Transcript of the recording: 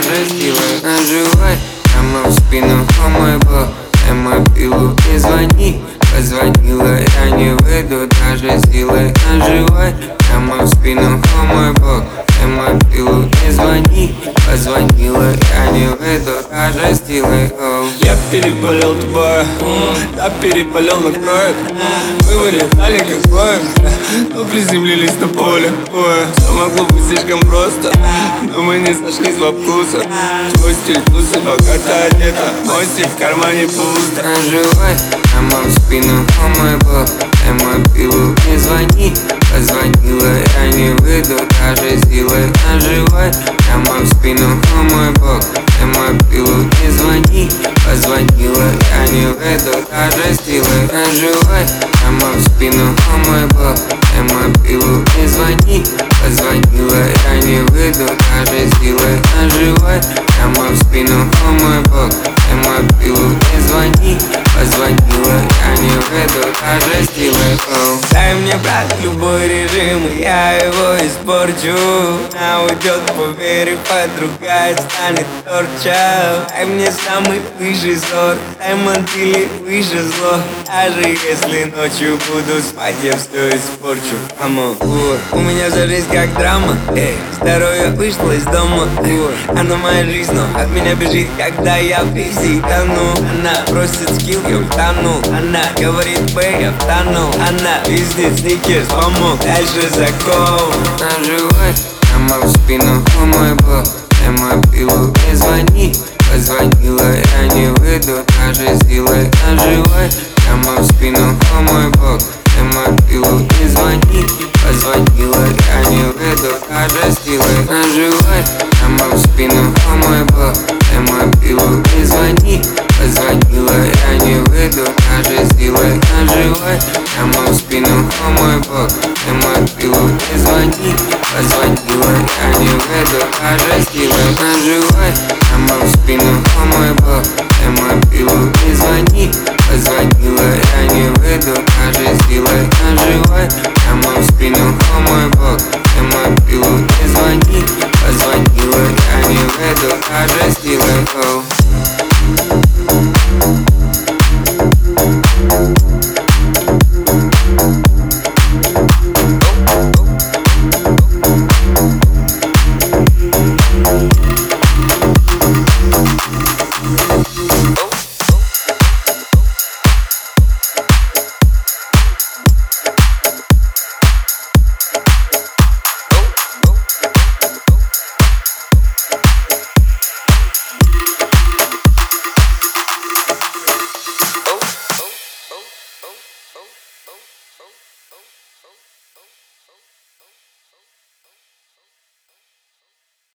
силой Наживай прямо в спину, о мой бог Эма пилу и звони Позвонила, я не выйду, даже силой. Наживай прямо в спину, силой oh. Я переболел тобой, да переболел на кровь. Мы вылетали как воин, но приземлились на поле. Все могло быть слишком просто, но мы не сошлись во вкусах Твой стиль тусы, пока ты одета, мой стиль в кармане пусто. Наживай прямо в спину, о мой бог Эма пилу не спину, о мой бог Эма пилу не звони Позвонила, я не выйду, даже силой Наживай. Прямо в спину, о мой бог Эма пилу не звони Позвонила, я не выйду, даже силой oh. Дай мне, брат, любой режим, и я его испорчу. Она уйдет по вере, подругая станет торча. Дай мне самый выше сорт, дай мотыли выше зло. Даже если ночью буду спать, я все испорчу. Амо, у меня вся жизнь как драма, эй Здоровье вышло из дома, ой Она моя жизнь, но от меня бежит, когда я в пизде тону Она просит скилл, я утонул Она говорит, бэй, я втонул Она пиздит сникерс, помог, дальше закол Наживай прямо в спину, о мой бог Эма пилу не звони. Позвонила, я не выйду, даже силой Наживай прямо в спину, о мой бог Эма пилу не звони. Позвонила, я не выйду, даже силой Наживай прямо позвони Позвонила я не в эту, а жестила на Прямо в спину, о мой бог, ты мобилу не звони. Позвонила я не в эту, а жестила на Прямо в спину, о